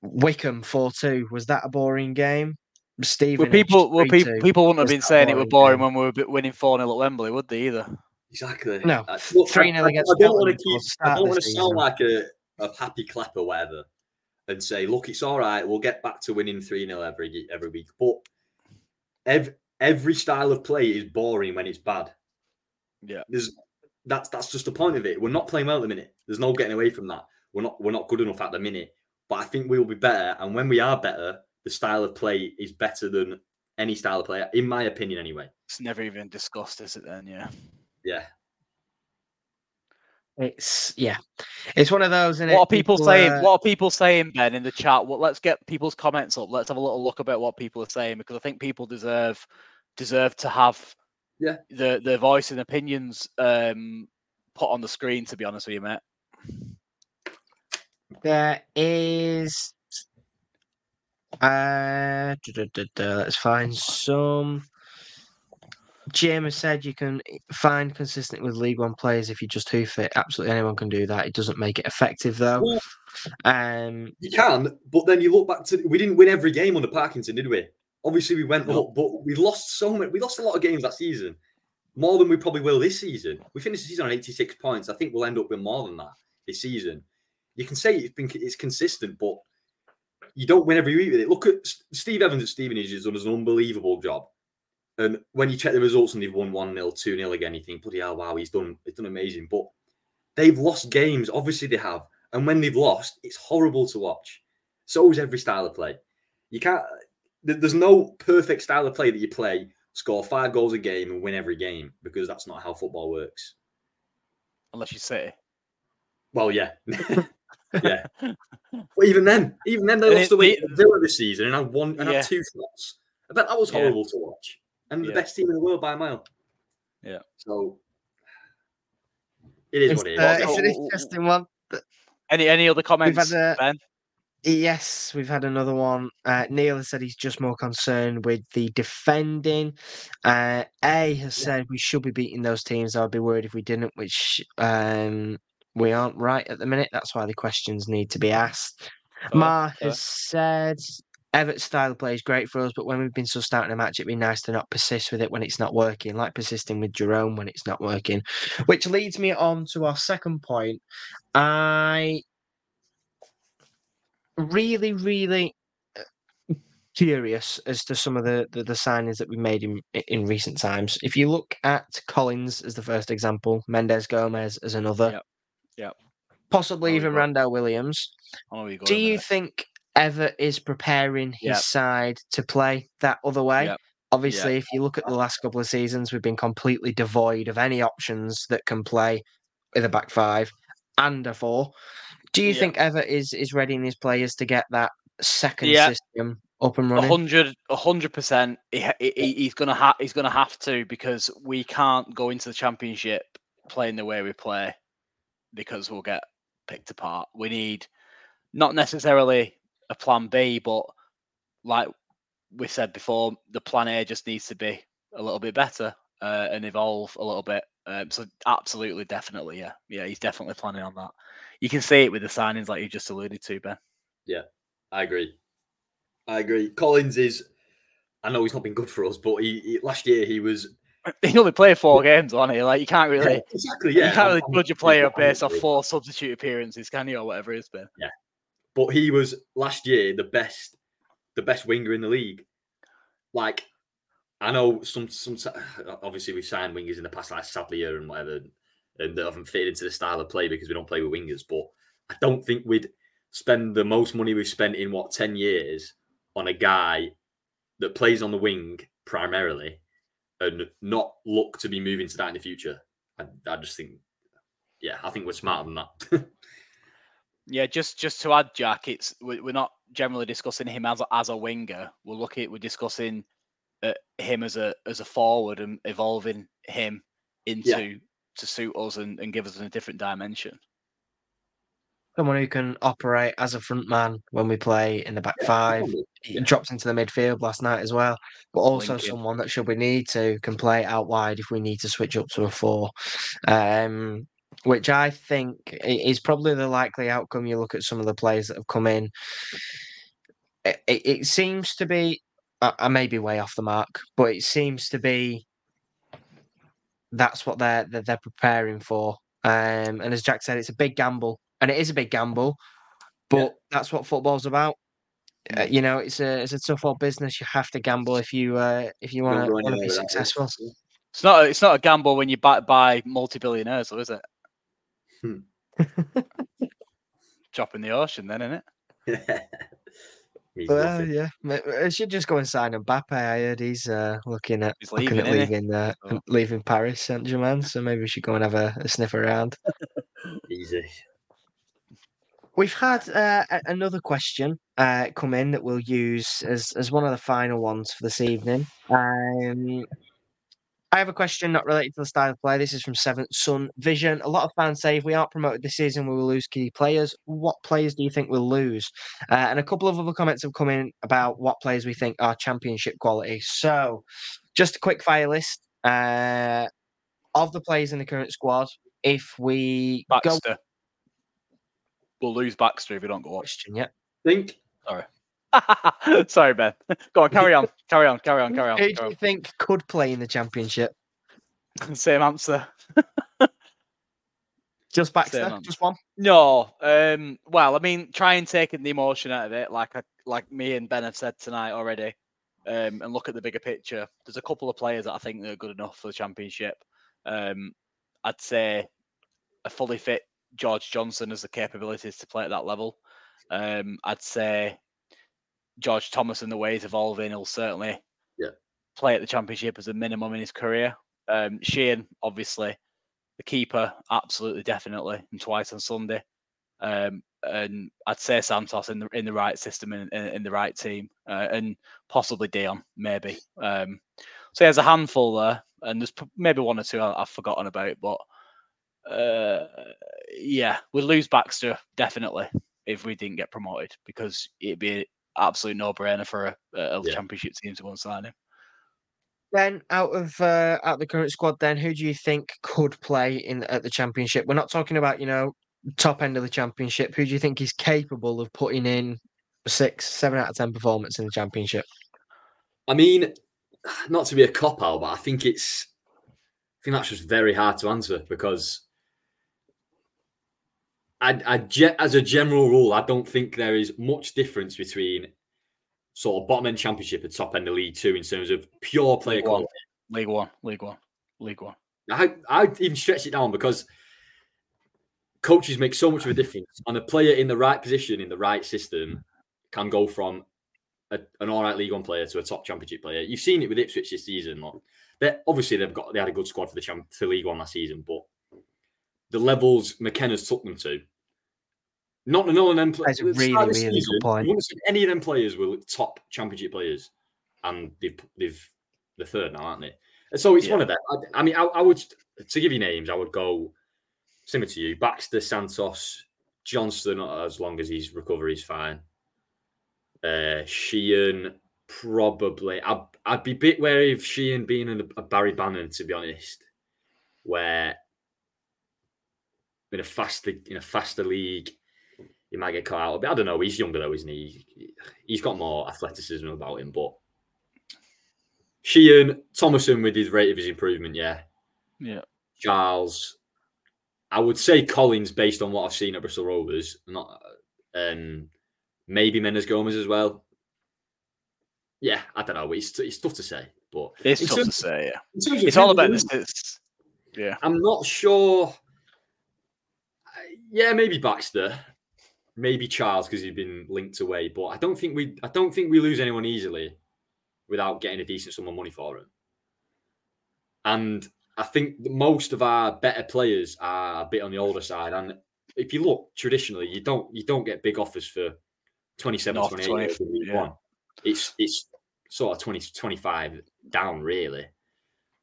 Wycombe 4 2, was that a boring game? Stephen. Well, people, well, people, people wouldn't have been saying it was boring game? when we were winning 4 0 at Wembley, would they either? Exactly. No, three 0 against. I don't want to keep. I don't want to sound like a, a happy clap or whatever, and say, "Look, it's all right. We'll get back to winning three 0 every every week." But every every style of play is boring when it's bad. Yeah, there's that's that's just the point of it. We're not playing well at the minute. There's no getting away from that. We're not we're not good enough at the minute. But I think we will be better, and when we are better, the style of play is better than any style of player, in my opinion, anyway. It's never even discussed, is it? Then, yeah yeah. It's yeah, it's one of those. What are people, people saying? Uh... What are people saying, Ben, in the chat? Well, let's get people's comments up. Let's have a little look about what people are saying because I think people deserve deserve to have yeah the their voice and opinions um, put on the screen. To be honest with you, mate. There is. Uh, let's find some. Jim has said you can find consistent with League One players if you just hoof it. Absolutely anyone can do that. It doesn't make it effective though. Well, um, you can, but then you look back to we didn't win every game under Parkinson, did we? Obviously, we went no. up, but we lost so many. We lost a lot of games that season, more than we probably will this season. We finished the season on 86 points. I think we'll end up with more than that this season. You can say it's been it's consistent, but you don't win every week with it. Look at Steve Evans at Stevenage has done an unbelievable job. And when you check the results and they've won 1 0, 2 0 again, you think, bloody hell, wow, he's done, he's done amazing. But they've lost games. Obviously, they have. And when they've lost, it's horrible to watch. So is every style of play. You can't, there's no perfect style of play that you play, score five goals a game and win every game because that's not how football works. Unless you say. Well, yeah. [laughs] [laughs] yeah. But even then, even then, they and lost away the Villa this season and had one and yeah. had two shots. I bet that was horrible yeah. to watch and the best team in the world by a mile. Yeah. So it is it's, what it is. Uh, it's an interesting one. Any any other comments, a, Ben? Yes, we've had another one. Uh, Neil has said he's just more concerned with the defending. Uh, A has yeah. said we should be beating those teams. I'd be worried if we didn't, which um, we aren't right at the minute. That's why the questions need to be asked. Oh, Mar has said Evatt's style of play is great for us, but when we've been so stout in a match, it'd be nice to not persist with it when it's not working, like persisting with Jerome when it's not working. Which leads me on to our second point. I really, really uh, curious as to some of the, the, the, signings that we made in in recent times. If you look at Collins as the first example, Mendes Gomes as another, yep. Yep. possibly even Randell Williams. Do you think Evatt is preparing his Yep. side to play that other way. Yep. Obviously, if you look at the last couple of seasons, we've been completely devoid of any options that can play with a back five and a four. Do you think Evatt is is readying his players to get that second system up and A running? hundred, a hundred percent. He, he- he- he's gonna he's gonna have to because we can't go into the championship playing the way we play because we'll get picked apart. We need not necessarily a plan B, but like we said before, the plan A just needs to be a little bit better uh, and evolve a little bit. Um, so absolutely, definitely, yeah, yeah, he's definitely planning on that. You can see it with the signings, like you just alluded to, Ben. Yeah, I agree. I agree. Collins is. I know he's not been good for us, but he, he last year he was [laughs] He only played four games, on he? Like you can't really. exactly yeah. you can't really judge a player based off four substitute appearances, can you, or whatever it's been? But he was last year the best, the best winger in the league. Like, I know some some obviously we've signed wingers in the past like Sadlier and whatever, and that haven't fitted into the style of play because we don't play with wingers. But I don't think we'd spend the most money we've spent in what ten years on a guy that plays on the wing primarily and not look to be moving to that in the future. I, I just think, yeah, I think we're smarter than that. [laughs] Yeah, just just to add, Jack, it's we- we're not generally discussing him as a, as a winger. We're looking, we're discussing uh, him as a as a forward and evolving him into to suit us and, and give us a different dimension. Someone who can operate as a front man when we play in the back five. He Yeah. dropped into the midfield last night as well, but also Linking. someone that, should we need to, can play out wide if we need to switch up to a four. Um, which I think is probably the likely outcome. You look at some of the players that have come in. It, it, it seems to be, I, I may be way off the mark, but it seems to be that's what they're they're, they're preparing for. Um, and as Jack said, it's a big gamble, and it is a big gamble, but Yeah. that's what football's about. Uh, you know, it's a it's a tough old business. You have to gamble if you uh, if you want to go want to anywhere be successful. It's not it's not a gamble when you're backed by multi billionaires, though, is it? [laughs] Drop in the ocean, then, isn't it? Means Well, nothing. yeah, ma- I should just go and sign Mbappe. I heard he's uh, looking at He's looking leaving, at leaving uh, Oh. [laughs] leaving Paris Saint Germain. So maybe we should go and have a, a sniff around. [laughs] Easy. We've had uh, another question uh, come in that we'll use as, as one of the final ones for this evening. Um, I have a question not related to the style of play. This is from Seventh Sun Vision. A lot of fans say if we aren't promoted this season, we will lose key players. What players do you think we'll lose? Uh, and a couple of other comments have come in about what players we think are championship quality. So, just a quick fire list uh, of the players in the current squad. If we go We'll lose Baxter if we don't go up. question, yeah. think Sorry, [laughs] Ben. Go on, carry on, carry on, carry on, carry on. Who do you think could play in the championship? Same answer. [laughs] Just Baxter, just one. No, um, well, I mean, try and take the emotion out of it, like I, like me and Ben have said tonight already, um, and look at the bigger picture. There's a couple of players that I think that are good enough for the championship. Um, I'd say a fully fit George Johnston has the capabilities to play at that level. Um, I'd say George Thomas and the way he's evolving, he'll certainly Yeah. play at the championship as a minimum in his career. Um, Sheehan, obviously, the keeper, absolutely, definitely, and twice on Sunday. Um, and I'd say Santos in the in the right system and in, in, the right team, uh, and possibly Dion, maybe. Um, so there's a handful there, and there's maybe one or two I, I've forgotten about, but uh, yeah, we'd lose Baxter definitely if we didn't get promoted because it'd be an absolute no-brainer for a, a Yeah. championship team to go and sign him. Then out of uh, out of the current squad, then who do you think could play in at the championship? We're not talking about you know top end of the championship. Who do you think is capable of putting in six, seven out of ten performance in the championship? I mean, not to be a cop out, but I think it's I think that's just very hard to answer because I, I ge- as a general rule, I don't think there is much difference between sort of bottom end championship and top end of League Two in terms of pure player League One. quality. League One, League One, League One. I I even stretch it down because coaches make so much of a difference, and a player in the right position in the right system can go from a, an all right League One player to a top Championship player. You've seen it with Ipswich this season. They obviously they've got they had a good squad for the champ for League One last season, but the levels McKenna's took them to. Not none of them That's a really, really good point. You wouldn't say any of them players were top Championship players, and they've they've the third now, aren't they? And so it's Yeah. one of them. I, I mean, I, I would to give you names, I would go similar to you: Baxter, Santos, Johnston. As long as his recovery is fine. Uh, Sheehan, probably. I'd, I'd be a bit wary of Sheehan being a, a Barry Bannan, to be honest, where in a faster in a faster league, he might get caught out a bit. I don't know. He's younger though, isn't he? He's got more athleticism about him, but Sheehan, Thomason with his rate of his improvement, yeah. Yeah. Charles, I would say Collins based on what I've seen at Bristol Rovers, not um, maybe Mendes Gomes as well. Yeah, I don't know. It's, it's tough to say, but It's tough to say. Yeah. terms It's all about the this. Yeah. I'm not sure. Yeah, maybe Baxter, maybe Charles because he's been linked away. But I don't think we, I don't think we lose anyone easily without getting a decent sum of money for him. And I think most of our better players are a bit on the older side. And if you look traditionally, you don't you don't get big offers for 27, Not 28 20, years in League yeah. One. It's it's sort of 20, 25 down really.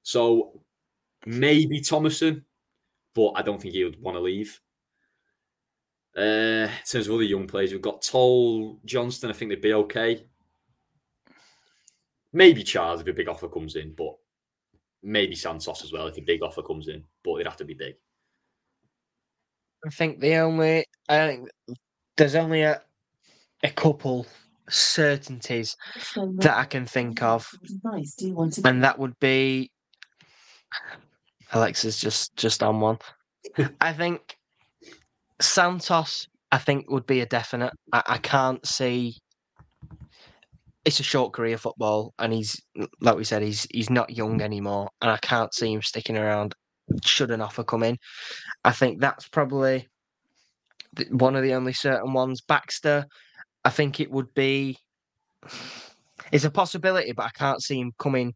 So maybe Thomason, but I don't think he would want to leave. Uh, in terms of other young players, we've got Toal, Johnston. I think they'd be okay. Maybe Charles if a big offer comes in, but maybe Santos as well if a big offer comes in, but it'd have to be big. I think the only I think there's only a a couple certainties that I can think of, and that would be Alexa's just just on one. [laughs] I think Santos, I think would be a definite. I, I can't see. It's a short career football, and he's like we said, he's he's not young anymore, and I can't see him sticking around. Should an offer come in, I think that's probably one of the only certain ones. Baxter, I think it would be. It's a possibility, but I can't see him coming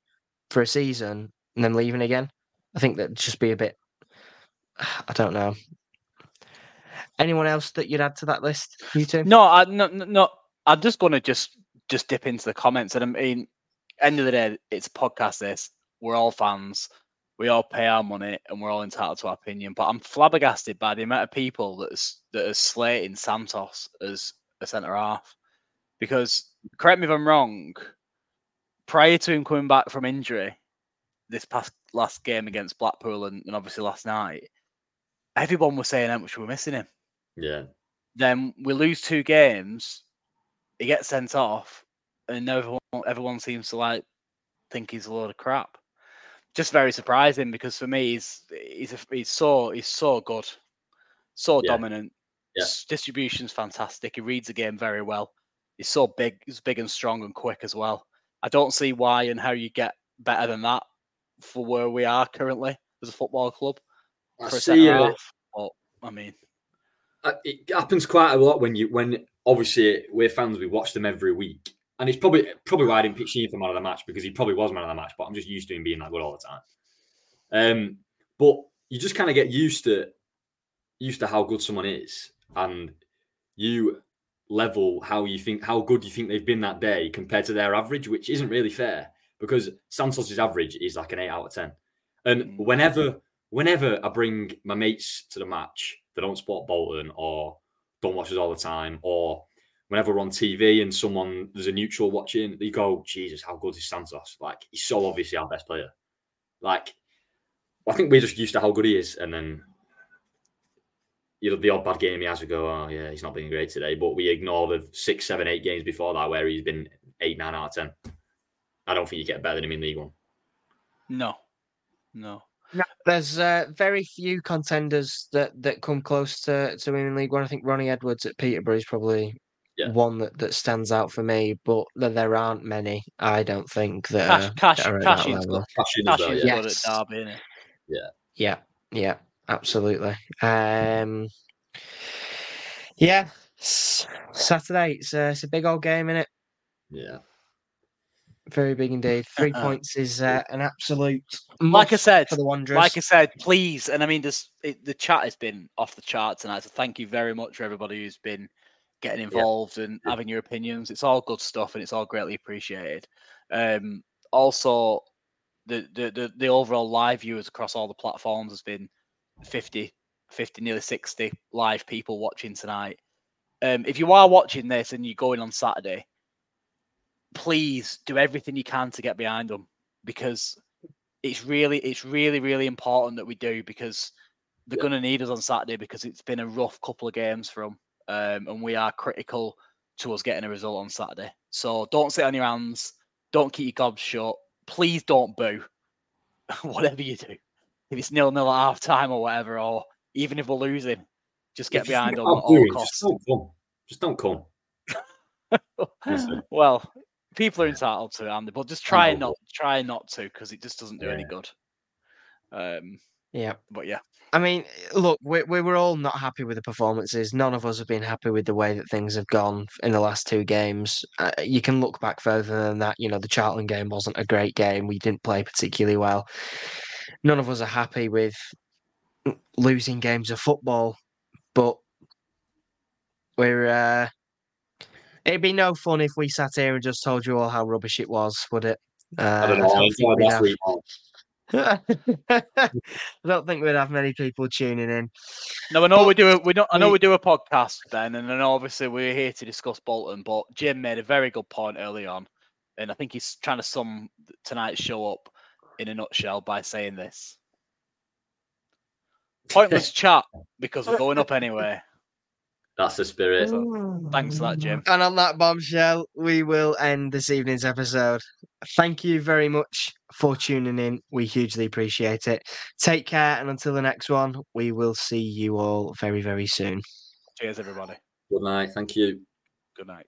for a season and then leaving again. I think that'd just be a bit. I don't know. Anyone else that you'd add to that list? You two? No, I no, no, I'm just gonna just just dip into the comments, and I mean, end of the day, it's a podcast. This we're all fans. We all pay our money, and we're all entitled to our opinion. But I'm flabbergasted by the amount of people that's that are slating Santos as a centre half. Because correct me if I'm wrong. Prior to him coming back from injury, this past last game against Blackpool, and, and obviously last night, everyone was saying how much we were missing him Yeah, then we lose two games, he gets sent off, and everyone everyone seems to like think he's a load of crap. Just very surprising because for me he's he's a, he's so he's so good, so Yeah. dominant. Yeah. Distribution's fantastic. He reads the game very well. He's so big, he's big and strong and quick as well. I don't see why and how you get better than that for where we are currently as a football club I for a see. Uh. But I mean, it happens quite a lot when you when obviously we're fans. We watch them every week, and it's probably probably why I didn't pick Sheen for man of the match because he probably was man of the match. But I'm just used to him being that good all the time. Um, but you just kind of get used to used to how good someone is, and you level how you think how good you think they've been that day compared to their average, which isn't really fair because Santos's average is like an eight out of ten. And Mm. whenever whenever I bring my mates to the match that don't support Bolton or don't watch us all the time, or whenever we're on TV and someone there's a neutral watching, they go, Jesus, how good is Santos? Like he's so obviously our best player. Like I think we're just used to how good he is, and then you know the odd bad game he has, we go, oh yeah, he's not being great today. But we ignore the six, seven, eight games before that where he's been eight, nine out of ten. I don't think you get better than him in League One. no, no. There's uh, very few contenders that, that come close to, to winning League One. I think Ronnie Edwards at Peterborough is probably Yeah. one that, that stands out for me, but there, there aren't many. I don't think that, Cash, are, cash, that are at that level. Cash in as well, yeah. good at Yes. Derby, isn't he? Yeah, yeah, absolutely. Um, yeah, S- Saturday, it's, uh, it's a big old game, isn't it? Yeah. Very big indeed. [laughs] Three Uh-uh. points is uh, an absolute Like I said, for the Wanderers. Like I said, please, and I mean, this it, the chat has been off the chart tonight. So thank you very much for everybody who's been getting involved and Yeah. having your opinions. It's all good stuff, and it's all greatly appreciated. Um, also, the, the the the overall live viewers across all the platforms has been 50, 50, nearly sixty live people watching tonight. Um, if you are watching this and you're going on Saturday, please do everything you can to get behind them because it's really it's really really important that we do because they're Yeah. going to need us on Saturday because it's been a rough couple of games for them um, and we are critical to us getting a result on Saturday. So don't sit on your hands, don't keep your gobs shut. Please don't boo, [laughs] whatever you do. If it's nil nil at half time or whatever, or even if we're losing, just get If behind them at all costs. Just don't come. Just don't come. [laughs] Well, people are entitled to it, Andy, but just try know, not try not to because it just doesn't do any good. Um, yeah. but yeah, I mean, look, we, we were all not happy with the performances. None of us have been happy with the way that things have gone in the last two games. Uh, you can look back further than that. You know, the Charlton game wasn't a great game. We didn't play particularly well. None of us are happy with losing games of football, but we're. Uh, it'd be no fun if we sat here and just told you all how rubbish it was, would it? Uh, I don't know. I think enjoyed we'd last have- [laughs] I don't think we'd have many people tuning in. no, I know we do. A, we don't. I know we- we do a podcast, Ben, and then obviously we're here to discuss Bolton. But Jim made a very good point early on, and I think he's trying to sum tonight's show up in a nutshell by saying this: pointless [laughs] chat because we're going up anyway. That's the spirit. Thanks for that, Jim. And on that bombshell, we will end this evening's episode. Thank you very much for tuning in. We hugely appreciate it. Take care, and until the next one, we will see you all very, very soon. Cheers, everybody. Good night. Thank you. Good night.